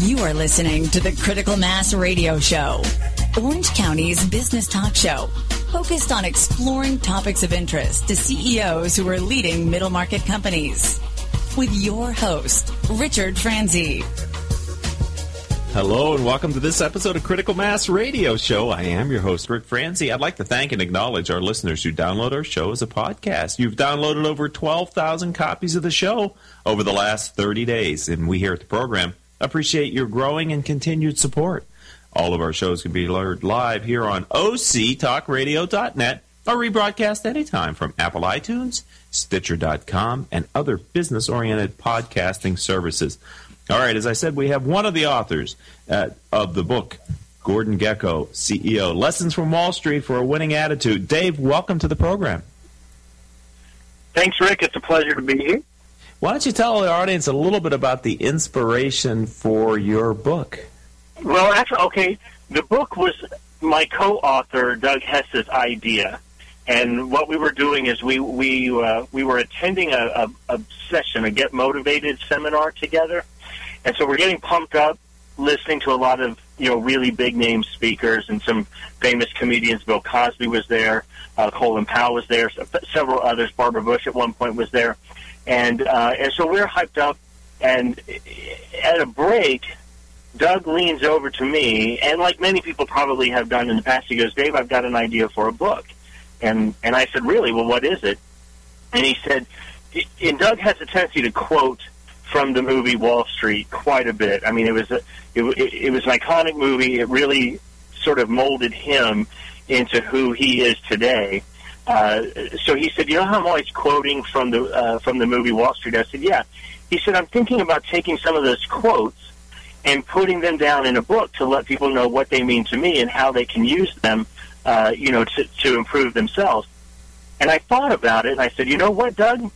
You are listening to the Critical Mass Radio Show, Orange County's business talk show, focused on exploring topics of interest to CEOs who are leading middle market companies. With your host, Richard Franzi. Hello and welcome to this episode of Critical Mass Radio Show. I am your host, Rick Franzi. I'd like to thank and acknowledge our listeners who download our show as a podcast. You've downloaded over 12,000 copies of the show over the last 30 days, and we here at the program appreciate your growing and continued support. All of our shows can be heard live here on octalkradio.net or rebroadcast anytime from Apple iTunes, Stitcher.com, and other business oriented podcasting services. All right, as I said, we have one of the authors uh, of the book, Gordon Gekko, CEO, Lessons from Wall Street for a Winning Attitude. Dave, welcome to the program. Thanks, Rick. It's a pleasure to be here. Why don't you tell the audience a little bit about the inspiration for your book? Well, actually, okay, the book was my co-author Doug Hess's idea, and what we were doing is we we uh, we were attending a, a, a session, a Get Motivated seminar together, and so we're getting pumped up, listening to a lot of you know really big name speakers and some famous comedians. Bill Cosby was there, uh, Colin Powell was there, several others. Barbara Bush at one point was there, and uh, and so we're hyped up. And at a break, Doug leans over to me, and like many people probably have done in the past, he goes, "Dave, I've got an idea for a book." And and I said, "Really? Well, what is it?" And he said, and Doug has a tendency to quote from the movie Wall Street quite a bit. I mean, it was a, it, it was an iconic movie. It really sort of molded him into who he is today. Uh, so he said, "You know how I'm always quoting from the uh, from the movie Wall Street?" I said, "Yeah." He said, "I'm thinking about taking some of those quotes and putting them down in a book to let people know what they mean to me and how they can use them, uh, you know, to, to improve themselves." And I thought about it, and I said, "You know what, Doug?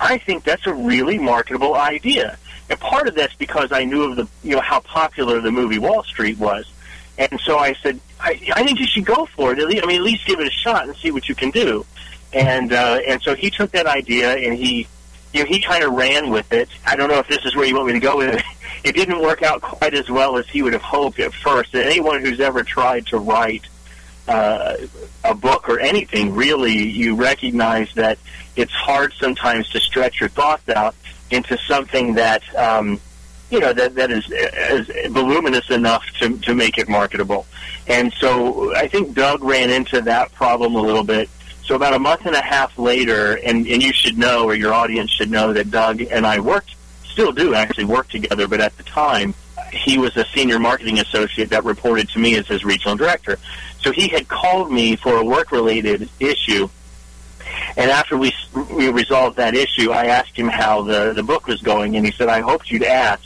I think that's a really marketable idea. And part of that's because I knew of the, you know, how popular the movie Wall Street was. And so I said, I, I think you should go for it. I mean, at least give it a shot and see what you can do. And uh, and so he took that idea and he, you know, he kind of ran with it. I don't know if this is where you want me to go with it. It didn't work out quite as well as he would have hoped at first. And anyone who's ever tried to write uh, a book or anything, really, you recognize that it's hard sometimes to stretch your thoughts out into something that um, you know that that is, is voluminous enough to to make it marketable. And so I think Doug ran into that problem a little bit. So about a month and a half later, and, and you should know, or your audience should know, that Doug and I worked, still do actually work together, but at the time, he was a senior marketing associate that reported to me as his regional director. So he had called me for a work-related issue and after we we resolved that issue, I asked him how the the book was going, and he said, "I hoped you'd ask."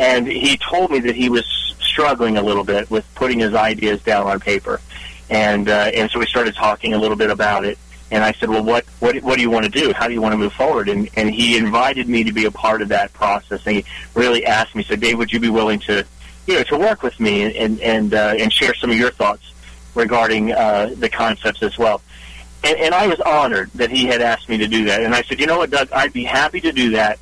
And he told me that he was struggling a little bit with putting his ideas down on paper, and uh, and so we started talking a little bit about it. And I said, "Well, what what what do you want to do? How do you want to move forward?" And and he invited me to be a part of that process. And he really asked me, "said Dave, would you be willing to, you know, to work with me and and uh, and share some of your thoughts regarding uh, the concepts as well?" And, and I was honored that he had asked me to do that. And I said, you know what, Doug, I'd be happy to do that.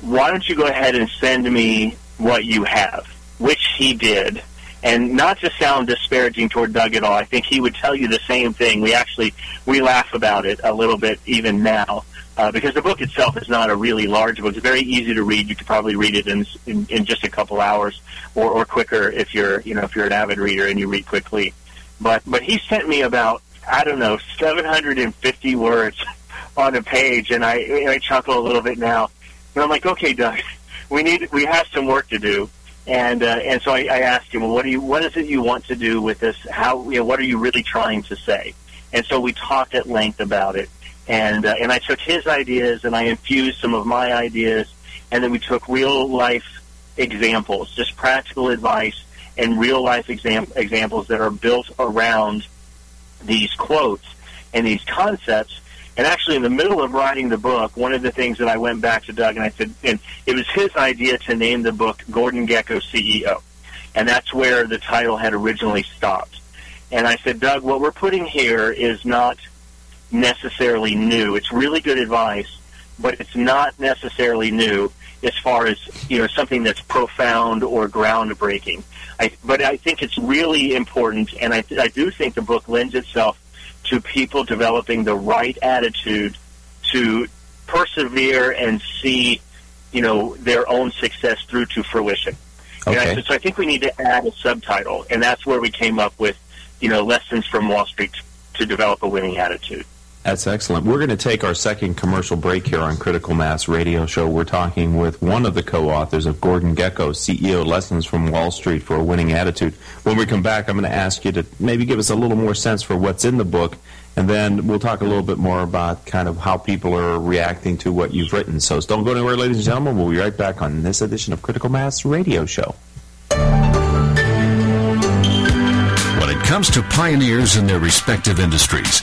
Why don't you go ahead and send me what you have? Which he did. And not to sound disparaging toward Doug at all, I think he would tell you the same thing. We actually we laugh about it a little bit even now. Uh, because the book itself is not a really large book. It's very easy to read. You could probably read it in, in in just a couple hours, or or quicker if you're you know if you're an avid reader and you read quickly. But but he sent me about I don't know, 750 words on a page, and I, I chuckle a little bit now. And I'm like, okay, Doug, we need, we have some work to do. And uh, and so I, I asked him, well, what do you, what is it you want to do with this? How, you know, what are you really trying to say? And so we talked at length about it. And uh, and I took his ideas and I infused some of my ideas, and then we took real life examples, just practical advice and real life exam- examples that are built around these quotes and these concepts. And actually, in the middle of writing the book, one of the things that I went back to Doug and I said, and it was his idea to name the book Gordon Gekko CEO. And that's where the title had originally stopped. And I said, Doug, what we're putting here is not necessarily new. It's really good advice, but it's not necessarily new. as far as you know something that's profound or groundbreaking. I, but I think it's really important, and I, I do think the book lends itself to people developing the right attitude to persevere and see, you know, their own success through to fruition. Okay. I, so I think we need to add a subtitle, and that's where we came up with, you know, lessons from Wall Street to develop a winning attitude. That's excellent. We're going to take our second commercial break here on Critical Mass Radio Show. We're talking with one of the co-authors of Gordon Gekko, CEO Lessons from Wall Street for a Winning Attitude. When we come back, I'm going to ask you to maybe give us a little more sense for what's in the book, and then we'll talk a little bit more about kind of how people are reacting to what you've written. So don't go anywhere, ladies and gentlemen. We'll be right back on this edition of Critical Mass Radio Show. When it comes to pioneers in their respective industries,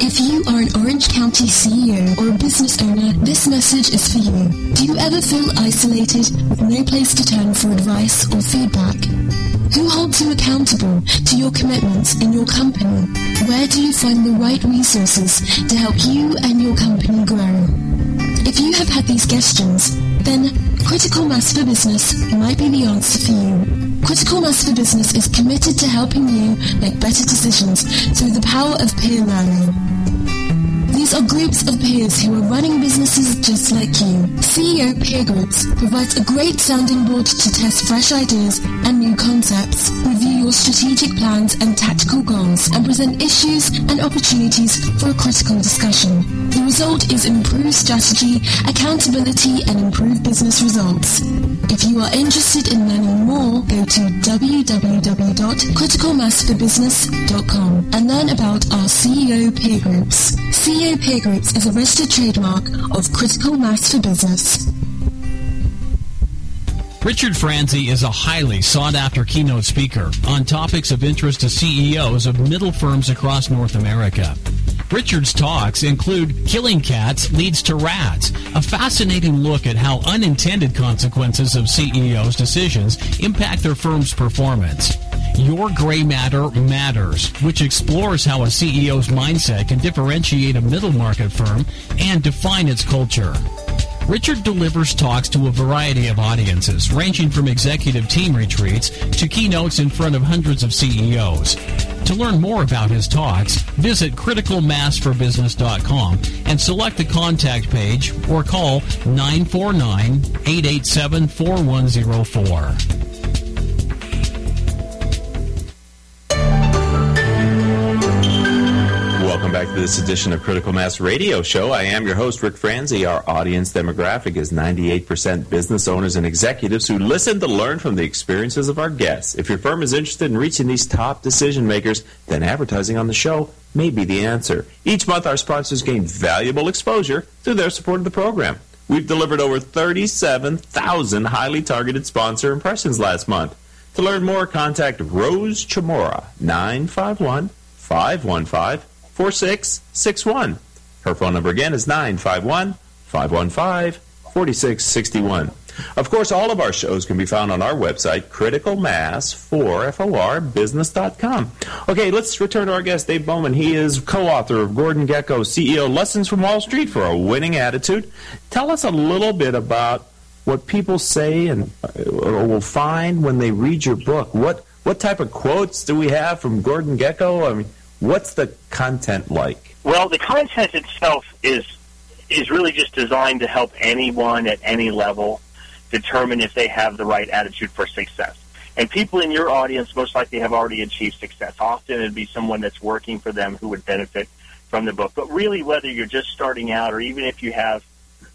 If you are an Orange County CEO or a business owner, this message is for you. Do you ever feel isolated with no place to turn for advice or feedback? Who holds you accountable to your commitments in your company? Where do you find the right resources to help you and your company grow? If you have had these questions, then Critical Mass for Business might be the answer for you. Critical Mass for Business is committed to helping you make better decisions through the power of peer learning. These are groups of peers who are running businesses just like you. CEO Peer Groups provides a great sounding board to test fresh ideas and new concepts, review your strategic plans and tactical goals, and present issues and opportunities for a critical discussion. The result is improved strategy, accountability, and improved business results. If you are interested in learning more, go to www.criticalmassforbusiness.com and learn about our CEO Peer Groups. CEO Peer Groups is a registered trademark of Critical Mass for Business. Richard Franzi is a highly sought after keynote speaker on topics of interest to CEOs of middle firms across North America. Richard's talks include Killing Cats Leads to Rats, a fascinating look at how unintended consequences of CEOs' decisions impact their firm's performance. Your Gray Matter Matters, which explores how a CEO's mindset can differentiate a middle market firm and define its culture. Richard delivers talks to a variety of audiences, ranging from executive team retreats to keynotes in front of hundreds of CEOs. To learn more about his talks, visit criticalmassforbusiness.com and select the contact page or call 949 887 4104. Back to this edition of Critical Mass Radio Show. I am your host, Rick Franzi. Our audience demographic is 98% business owners and executives who listen to learn from the experiences of our guests. If your firm is interested in reaching these top decision makers, then advertising on the show may be the answer. Each month, our sponsors gain valuable exposure through their support of the program. We've delivered over 37,000 highly targeted sponsor impressions last month. To learn more, contact Rose Chamora, 951 515 4661. Her phone number again is 951 515 4661. Of course, all of our shows can be found on our website, criticalmass4forbusiness.com. Okay, let's return to our guest, Dave Bowman. He is co-author of Gordon Gekko, CEO Lessons from Wall Street for a Winning Attitude. Tell us a little bit about what people say and uh, or will find when they read your book. What what type of quotes do we have from Gordon Gekko? I mean, What's the content like? Well, the content itself is is really just designed to help anyone at any level determine if they have the right attitude for success. And people in your audience most likely have already achieved success. Often it'd be someone that's working for them who would benefit from the book. But really, whether you're just starting out or even if you have,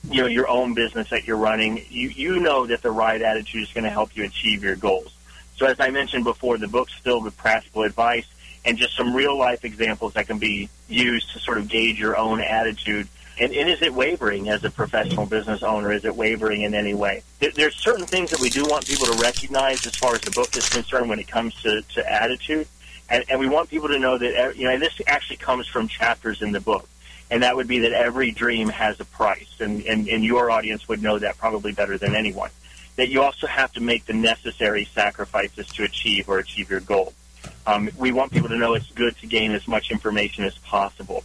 you know, your own business that you're running, you, you know that the right attitude is going to help you achieve your goals. So as I mentioned before, the book's filled with practical advice and just some real life examples that can be used to sort of gauge your own attitude. And, and is it wavering as a professional business owner? Is it wavering in any way? There, there's certain things that we do want people to recognize as far as the book is concerned when it comes to, to attitude. And, and we want people to know that, uh, you know, and this actually comes from chapters in the book. And that would be that every dream has a price. And, and, and your audience would know that probably better than anyone. That you also have to make the necessary sacrifices to achieve or achieve your goal. Um, we want people to know it's good to gain as much information as possible.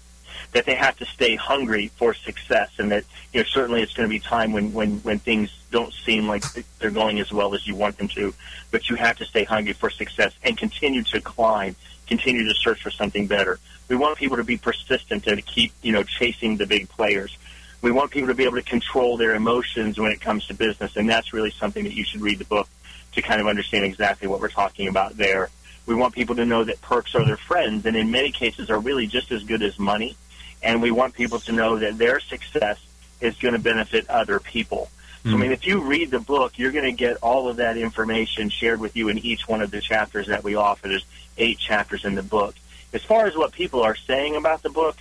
That they have to stay hungry for success, and that you know certainly it's going to be time when when when things don't seem like they're going as well as you want them to, but you have to stay hungry for success and continue to climb, continue to search for something better. We want people to be persistent and to keep you know chasing the big players. We want people to be able to control their emotions when it comes to business, and that's really something that you should read the book to kind of understand exactly what we're talking about there. We want people to know that perks are their friends, and in many cases are really just as good as money. And we want people to know that their success is going to benefit other people. So, I mean, if you read the book, you're going to get all of that information shared with you in each one of the chapters that we offer. There's eight chapters in the book. As far as what people are saying about the book,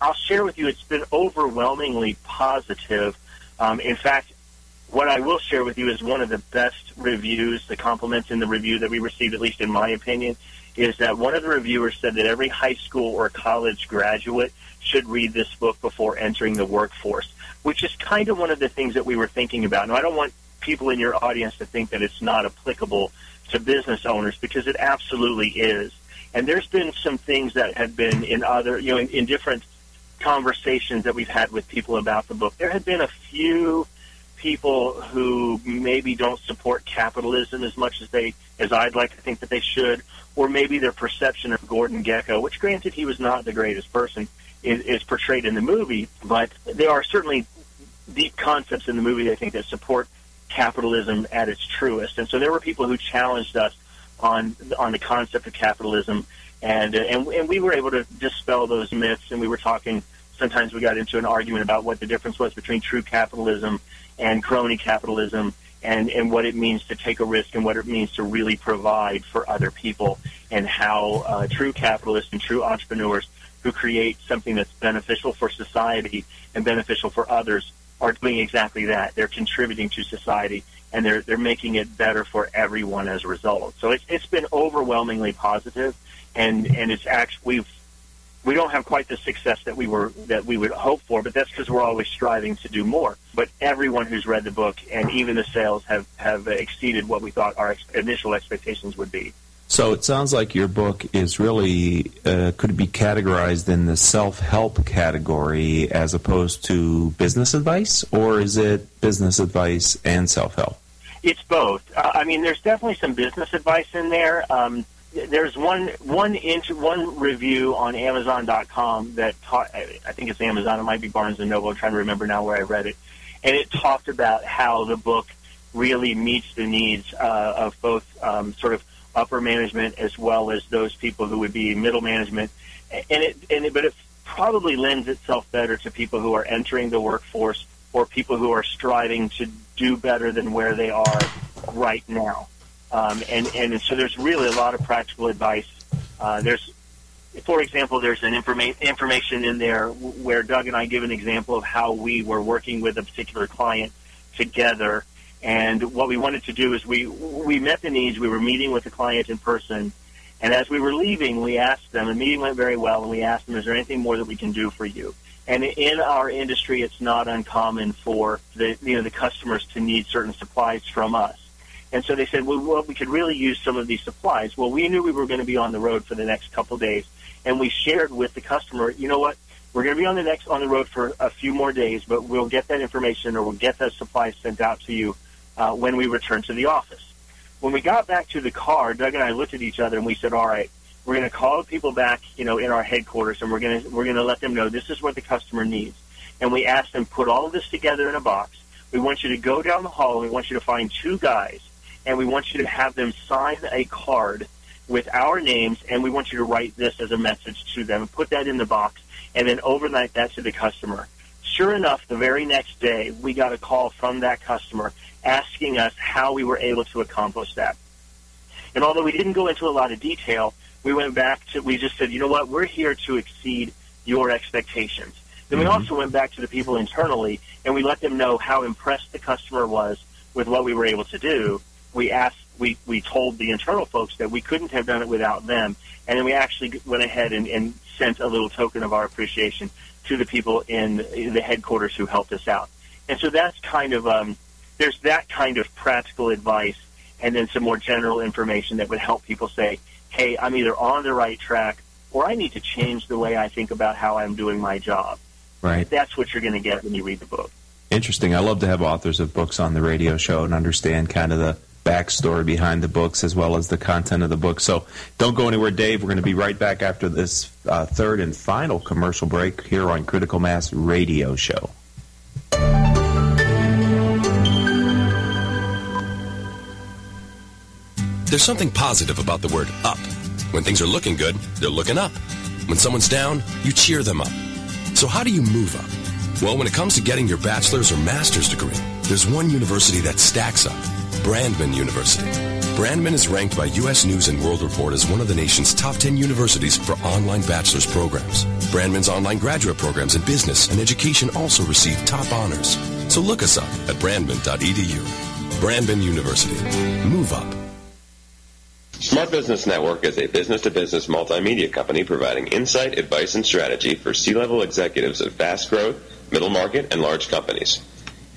I'll share with you it's been overwhelmingly positive. Um, in fact, what I will share with you is one of the best reviews, the compliments in the review that we received, at least in my opinion, is that one of the reviewers said that every high school or college graduate should read this book before entering the workforce, which is kind of one of the things that we were thinking about. Now, I don't want people in your audience to think that it's not applicable to business owners because it absolutely is. And there's been some things that have been in other, you know, in, in different conversations that we've had with people about the book. There have been a few people who maybe don't support capitalism as much as they as I'd like to think that they should, or maybe their perception of Gordon Gekko, which granted he was not the greatest person, is, is portrayed in the movie, but there are certainly deep concepts in the movie I think that support capitalism at its truest. And so there were people who challenged us on on the concept of capitalism, and and and we were able to dispel those myths. And we were talking. Sometimes we got into an argument about what the difference was between true capitalism and crony capitalism and, and what it means to take a risk and what it means to really provide for other people and how uh, true capitalists and true entrepreneurs who create something that's beneficial for society and beneficial for others are doing exactly that. They're contributing to society and they're they're making it better for everyone as a result. So it's it's been overwhelmingly positive and and it's actually we've we don't have quite the success that we were that we would hope for, but that's because we're always striving to do more. But everyone who's read the book and even the sales have have exceeded what we thought our ex- initial expectations would be. So it sounds like your book is really uh, could be categorized in the self-help category as opposed to business advice, or is it business advice and self-help? It's both. Uh, I mean, there's definitely some business advice in there. Um, there's one one inch one review on Amazon.com that taught. I think it's Amazon. It might be Barnes and Noble. I'm trying to remember now where I read it, and it talked about how the book really meets the needs uh, of both um, sort of upper management as well as those people who would be middle management, and it and it, but it probably lends itself better to people who are entering the workforce or people who are striving to do better than where they are right now. Um, and, and so there's really a lot of practical advice. Uh, there's, for example, there's an informa- information in there where Doug and I give an example of how we were working with a particular client together. And what we wanted to do is we, we met the needs. We were meeting with the client in person. And as we were leaving, we asked them, the meeting went very well, and we asked them, is there anything more that we can do for you? And in our industry, it's not uncommon for the, you know, the customers to need certain supplies from us. And so they said, well, well, we could really use some of these supplies. Well, we knew we were going to be on the road for the next couple days, and we shared with the customer, you know what, we're going to be on the next on the road for a few more days, but we'll get that information or we'll get that supplies sent out to you uh, when we return to the office. When we got back to the car, Doug and I looked at each other and we said, all right, we're going to call people back, you know, in our headquarters, and we're going to we're going to let them know this is what the customer needs. And we asked them put all of this together in a box. We want you to go down the hall we want you to find two guys and we want you to have them sign a card with our names, and we want you to write this as a message to them put that in the box, and then overnight that to the customer. Sure enough, the very next day, we got a call from that customer asking us how we were able to accomplish that. And although we didn't go into a lot of detail, we went back to, we just said, you know what, we're here to exceed your expectations. Then we Mhm. also went back to the people internally and we let them know how impressed the customer was with what we were able to do. We asked, we, we told the internal folks that we couldn't have done it without them. And then we actually went ahead and, and sent a little token of our appreciation to the people in the headquarters who helped us out. And so that's kind of, um, there's that kind of practical advice and then some more general information that would help people say, hey, I'm either on the right track or I need to change the way I think about how I'm doing my job. Right. That's what you're going to get when you read the book. Interesting. I love to have authors of books on the radio show and understand kind of the backstory behind the books as well as the content of the book. So don't go anywhere, Dave. We're going to be right back after this uh, third and final commercial break here on Critical Mass Radio Show. There's something positive about the word up. When things are looking good, they're looking up. When someone's down, you cheer them up. So how do you move up? Well, when it comes to getting your bachelor's or master's degree, there's one university that stacks up. Brandman University. Brandman is ranked by U.S. News and World Report as one of the nation's top 10 universities for online bachelor's programs. Brandman's online graduate programs in business and education also receive top honors. So look us up at brandman.edu. Brandman University. Move up. Smart Business Network is a business-to-business multimedia company providing insight, advice, and strategy for C-level executives of fast growth, middle market, and large companies.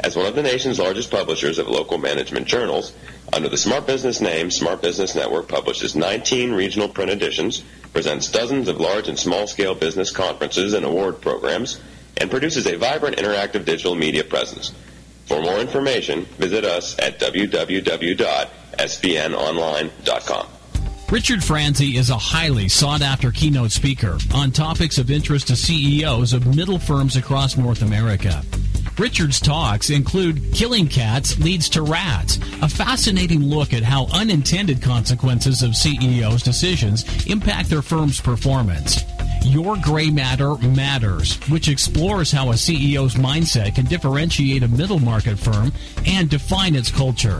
As one of the nation's largest publishers of local management journals, under the Smart Business name, Smart Business Network publishes 19 regional print editions, presents dozens of large and small-scale business conferences and award programs, and produces a vibrant interactive digital media presence. For more information, visit us at www.sbnonline.com. Richard Franzi is a highly sought after keynote speaker on topics of interest to CEOs of middle firms across North America. Richard's talks include Killing Cats Leads to Rats, a fascinating look at how unintended consequences of CEOs' decisions impact their firm's performance. Your Gray Matter Matters, which explores how a CEO's mindset can differentiate a middle market firm and define its culture.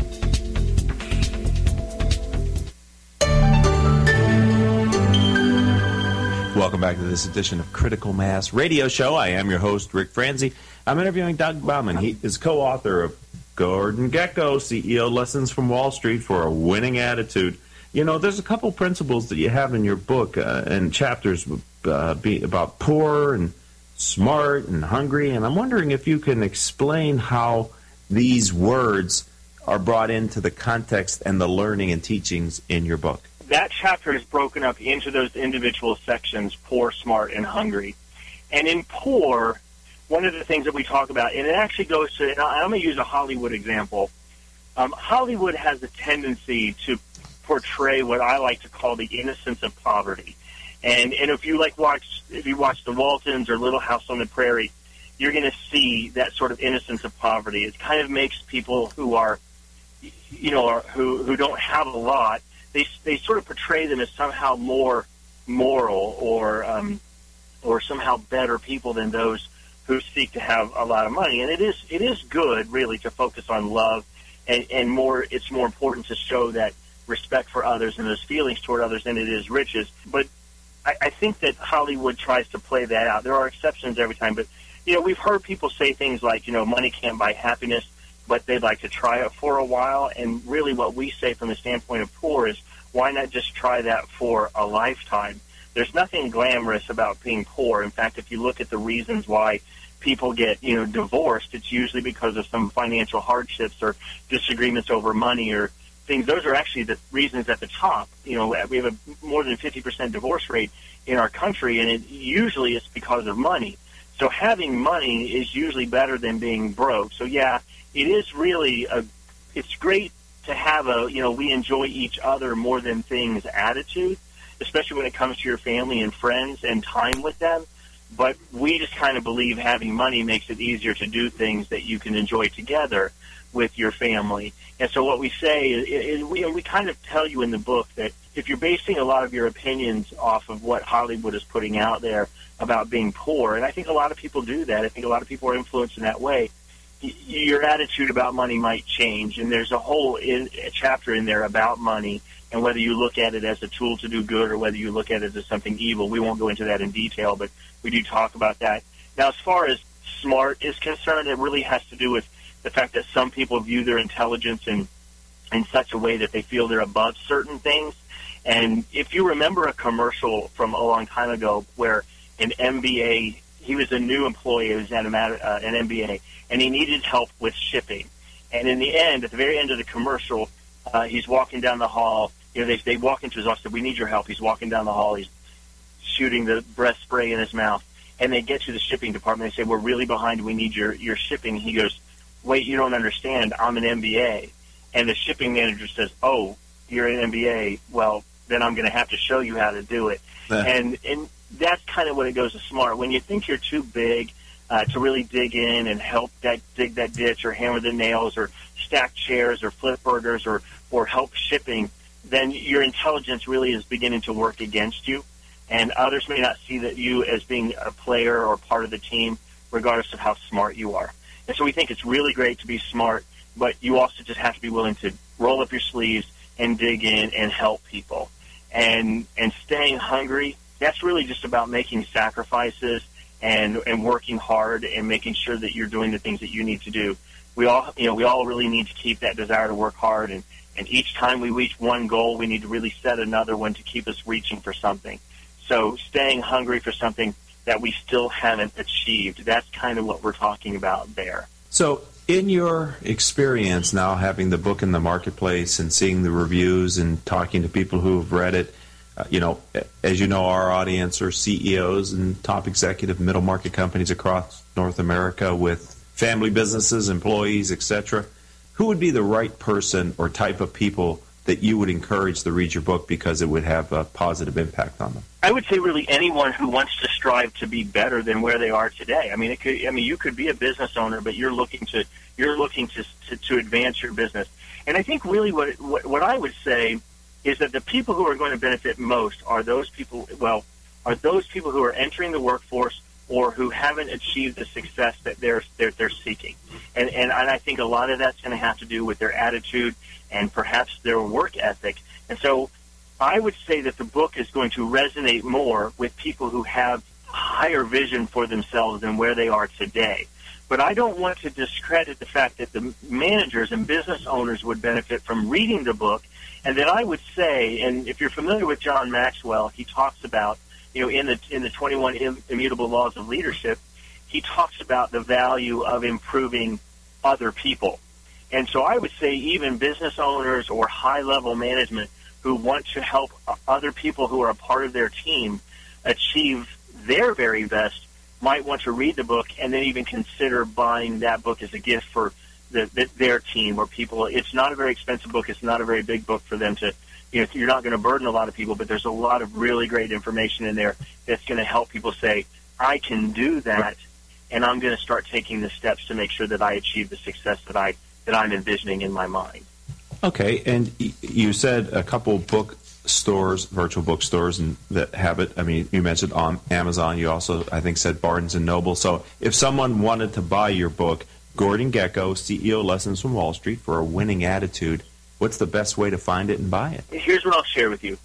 Welcome back to this edition of Critical Mass Radio Show. I am your host, Rick Franzi. I'm interviewing Doug Bowman. He is co-author of Gordon Gekko, CEO Lessons from Wall Street for a Winning Attitude. You know, there's a couple principles that you have in your book uh, and chapters uh, about poor and smart and hungry, and I'm wondering if you can explain how these words are brought into the context and the learning and teachings in your book. That chapter is broken up into those individual sections poor, smart, and hungry. And in poor, one of the things that we talk about, and it actually goes to, and I- I'm going to use a Hollywood example. Um, Hollywood has a tendency to portray what I like to call the innocence of poverty. And and if you like watch if you watch The Waltons or Little House on the Prairie, you're going to see that sort of innocence of poverty. It kind of makes people who are, you know, are, who who don't have a lot, they they sort of portray them as somehow more moral or um, or somehow better people than those who seek to have a lot of money. And it is it is good really to focus on love and, and more. It's more important to show that respect for others and those feelings toward others than it is riches. But I, I think that Hollywood tries to play that out. There are exceptions every time, but you know we've heard people say things like you know money can't buy happiness, but they'd like to try it for a while. And really, what we say from the standpoint of poor is why not just try that for a lifetime? There's nothing glamorous about being poor. In fact, if you look at the reasons why people get you know divorced, it's usually because of some financial hardships or disagreements over money or things. Those are actually the reasons at the top. You know, we have a more than 50% divorce rate in our country, and it usually it's because of money. So having money is usually better than being broke. So yeah, it is really a. It's great to have a you know we enjoy each other more than things attitude, especially when it comes to your family and friends and time with them. But we just kind of believe having money makes it easier to do things that you can enjoy together with your family. And so what we say is, is we, we kind of tell you in the book that if you're basing a lot of your opinions off of what Hollywood is putting out there about being poor, and I think a lot of people do that. I think a lot of people are influenced in that way. Your attitude about money might change, and there's a whole in, a chapter in there about money and whether you look at it as a tool to do good or whether you look at it as something evil. We won't go into that in detail, but we do talk about that. Now, as far as smart is concerned, it really has to do with the fact that some people view their intelligence in in such a way that they feel they're above certain things. And if you remember a commercial from a long time ago where an MBA, he was a new employee, he was at a, uh, an MBA, and he needed help with shipping. And in the end, at the very end of the commercial, uh, he's walking down the hall. You know, they they walk into his office. Said, "We need your help." He's walking down the hall. He's shooting the breath spray in his mouth, and they get to the shipping department. They say, "We're really behind. We need your your shipping." He goes, "Wait, you don't understand. I'm an MBA." And the shipping manager says, "Oh, you're an MBA. Well, then I'm going to have to show you how to do it." Yeah. And and that's kind of what it goes to smart. When you think you're too big uh, to really dig in and help that dig that ditch or hammer the nails or stack chairs or flip burgers or or help shipping, then your intelligence really is beginning to work against you. And others may not see that you as being a player or part of the team, regardless of how smart you are. And so we think it's really great to be smart, but you also just have to be willing to roll up your sleeves and dig in and help people. And and staying hungry, that's really just about making sacrifices and and working hard and making sure that you're doing the things that you need to do. We all you know, we all really need to keep that desire to work hard and and each time we reach one goal, we need to really set another one to keep us reaching for something. So staying hungry for something that we still haven't achieved, that's kind of what we're talking about there. So, in your experience now having the book in the marketplace and seeing the reviews and talking to people who have read it, uh, you know, as you know, our audience are CEOs and top executive middle market companies across North America with family businesses, employees, etc. Who would be the right person or type of people that you would encourage to read your book because it would have a positive impact on them? I would say really anyone who wants to strive to be better than where they are today. I mean, it could. I mean, you could be a business owner, but you're looking to you're looking to to, to advance your business. And I think really what, what what I would say is that the people who are going to benefit most are those people. Well, are those people who are entering the workforce or who haven't achieved the success that they're they're, they're seeking. And, and and I think a lot of that's going to have to do with their attitude and perhaps their work ethic. And so I would say that the book is going to resonate more with people who have higher vision for themselves than where they are today. But I don't want to discredit the fact that the managers and business owners would benefit from reading the book. And then I would say, and if you're familiar with John Maxwell, he talks about, you know, in the in the 21 immutable laws of leadership, he talks about the value of improving other people. And so I would say even business owners or high level management who want to help other people who are a part of their team achieve their very best might want to read the book and then even consider buying that book as a gift for the, the, their team or people. It's not a very expensive book. It's not a very big book for them to, you know, you're not going to burden a lot of people, but there's a lot of really great information in there that's going to help people say, I can do that and I'm going to start taking the steps to make sure that I achieve the success that I that I'm envisioning in my mind. Okay, and you said a couple book stores, virtual bookstores, and that have it. I mean, you mentioned on Amazon. You also, I think, said Barnes and Noble. So, if someone wanted to buy your book, Gordon Gekko, CEO Lessons from Wall Street for a Winning Attitude, what's the best way to find it and buy it? Here's what I'll share with you.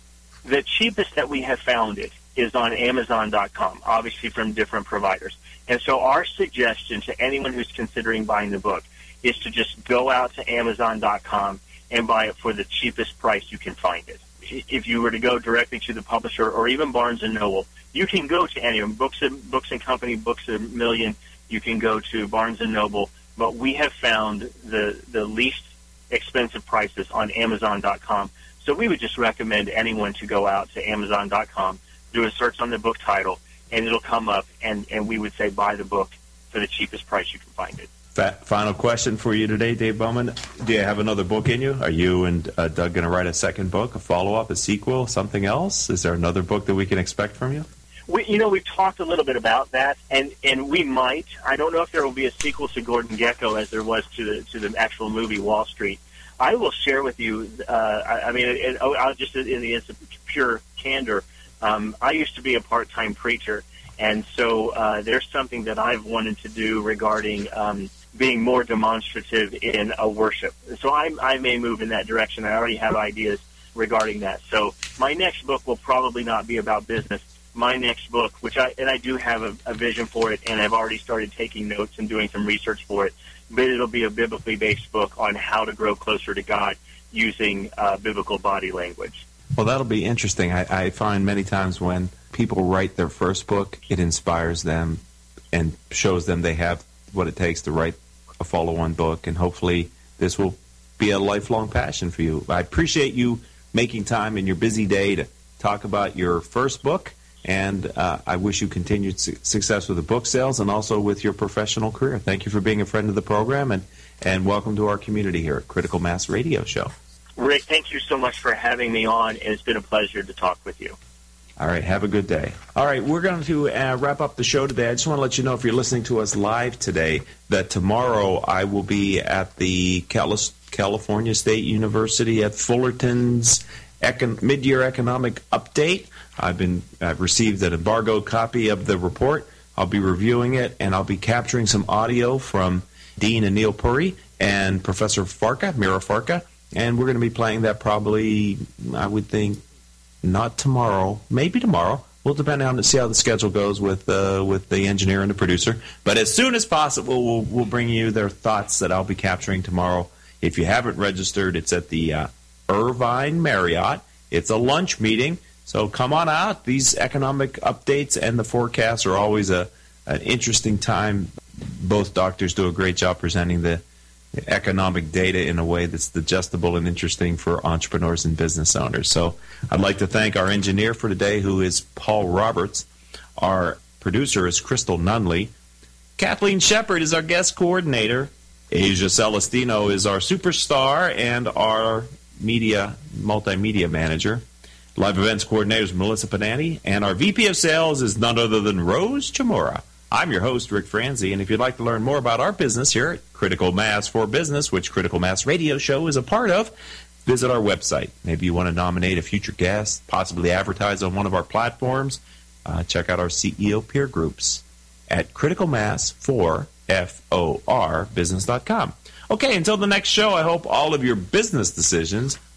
The cheapest that we have found it is on Amazon.com, obviously from different providers. And so our suggestion to anyone who's considering buying the book is to just go out to Amazon.com and buy it for the cheapest price you can find it. If you were to go directly to the publisher or even Barnes and Noble, you can go to any of them. Books and Books and Company, Books a Million. You can go to Barnes and Noble, but we have found the the least expensive prices on Amazon.com. So we would just recommend anyone to go out to Amazon.com, do a search on the book title, and it'll come up, and and we would say buy the book for the cheapest price you can find it. Final question for you today, Dave Bowman. Do you have another book in you? Are you and uh, Doug going to write a second book, a follow up, a sequel, something else? Is there another book that we can expect from you? We, you know, we've talked a little bit about that, and and we might. I don't know if there will be a sequel to Gordon Gekko as there was to the to the actual movie Wall Street. I will share with you. Uh, I, I mean, it, it, I'll just in the pure candor. Um, I used to be a part time preacher, and so uh, there's something that I've wanted to do regarding. Um, being more demonstrative in a worship. So I, I may move in that direction. I already have ideas regarding that. So my next book will probably not be about business. My next book, which I and I do have a, a vision for it, and I've already started taking notes and doing some research for it. But it'll be a biblically based book on how to grow closer to God using uh, biblical body language. Well, that'll be interesting. I, I find many times when people write their first book, it inspires them and shows them they have what it takes to write a follow-on book, and hopefully this will be a lifelong passion for you. I appreciate you making time in your busy day to talk about your first book, and uh, I wish you continued su- success with the book sales and also with your professional career. Thank you for being a friend of the program, and and welcome to our community here at Critical Mass Radio Show. Rick, thank you so much for having me on, it's been a pleasure to talk with you. All right, have a good day. All right, we're going to uh, wrap up the show today. I just want to let you know if you're listening to us live today that tomorrow I will be at the California State University at Fullerton's econ- mid-year economic update. I've been I've received an embargo copy of the report. I'll be reviewing it and I'll be capturing some audio from Dean Anil Puri and Professor Farka, Mira Farka, and we're going to be playing that probably I would think not tomorrow, maybe tomorrow. We'll depend on to see how the schedule goes with uh, with the engineer and the producer. But as soon as possible, we'll we'll bring you their thoughts that I'll be capturing tomorrow. If you haven't registered, it's at the uh, Irvine Marriott. It's a lunch meeting, so come on out. These economic updates and the forecasts are always a an interesting time. Both doctors do a great job presenting the economic data in a way that's digestible and interesting for entrepreneurs and business owners. So I'd like to thank our engineer for today, who is Paul Roberts. Our producer is Crystal Nunley. Kathleen Shepard is our guest coordinator. Asia Celestino is our superstar and our media multimedia manager. Live events coordinator is Melissa Panani, and our VP of sales is none other than Rose Chamora. I'm your host, Rick Franzi, and if you'd like to learn more about our business here at Critical Mass for Business, which Critical Mass Radio Show is a part of, visit our website. Maybe you want to nominate a future guest, possibly advertise on one of our platforms. Uh, check out our CEO peer groups at Critical Mass for F-O-R business.com. Okay, until the next show, I hope all of your business decisions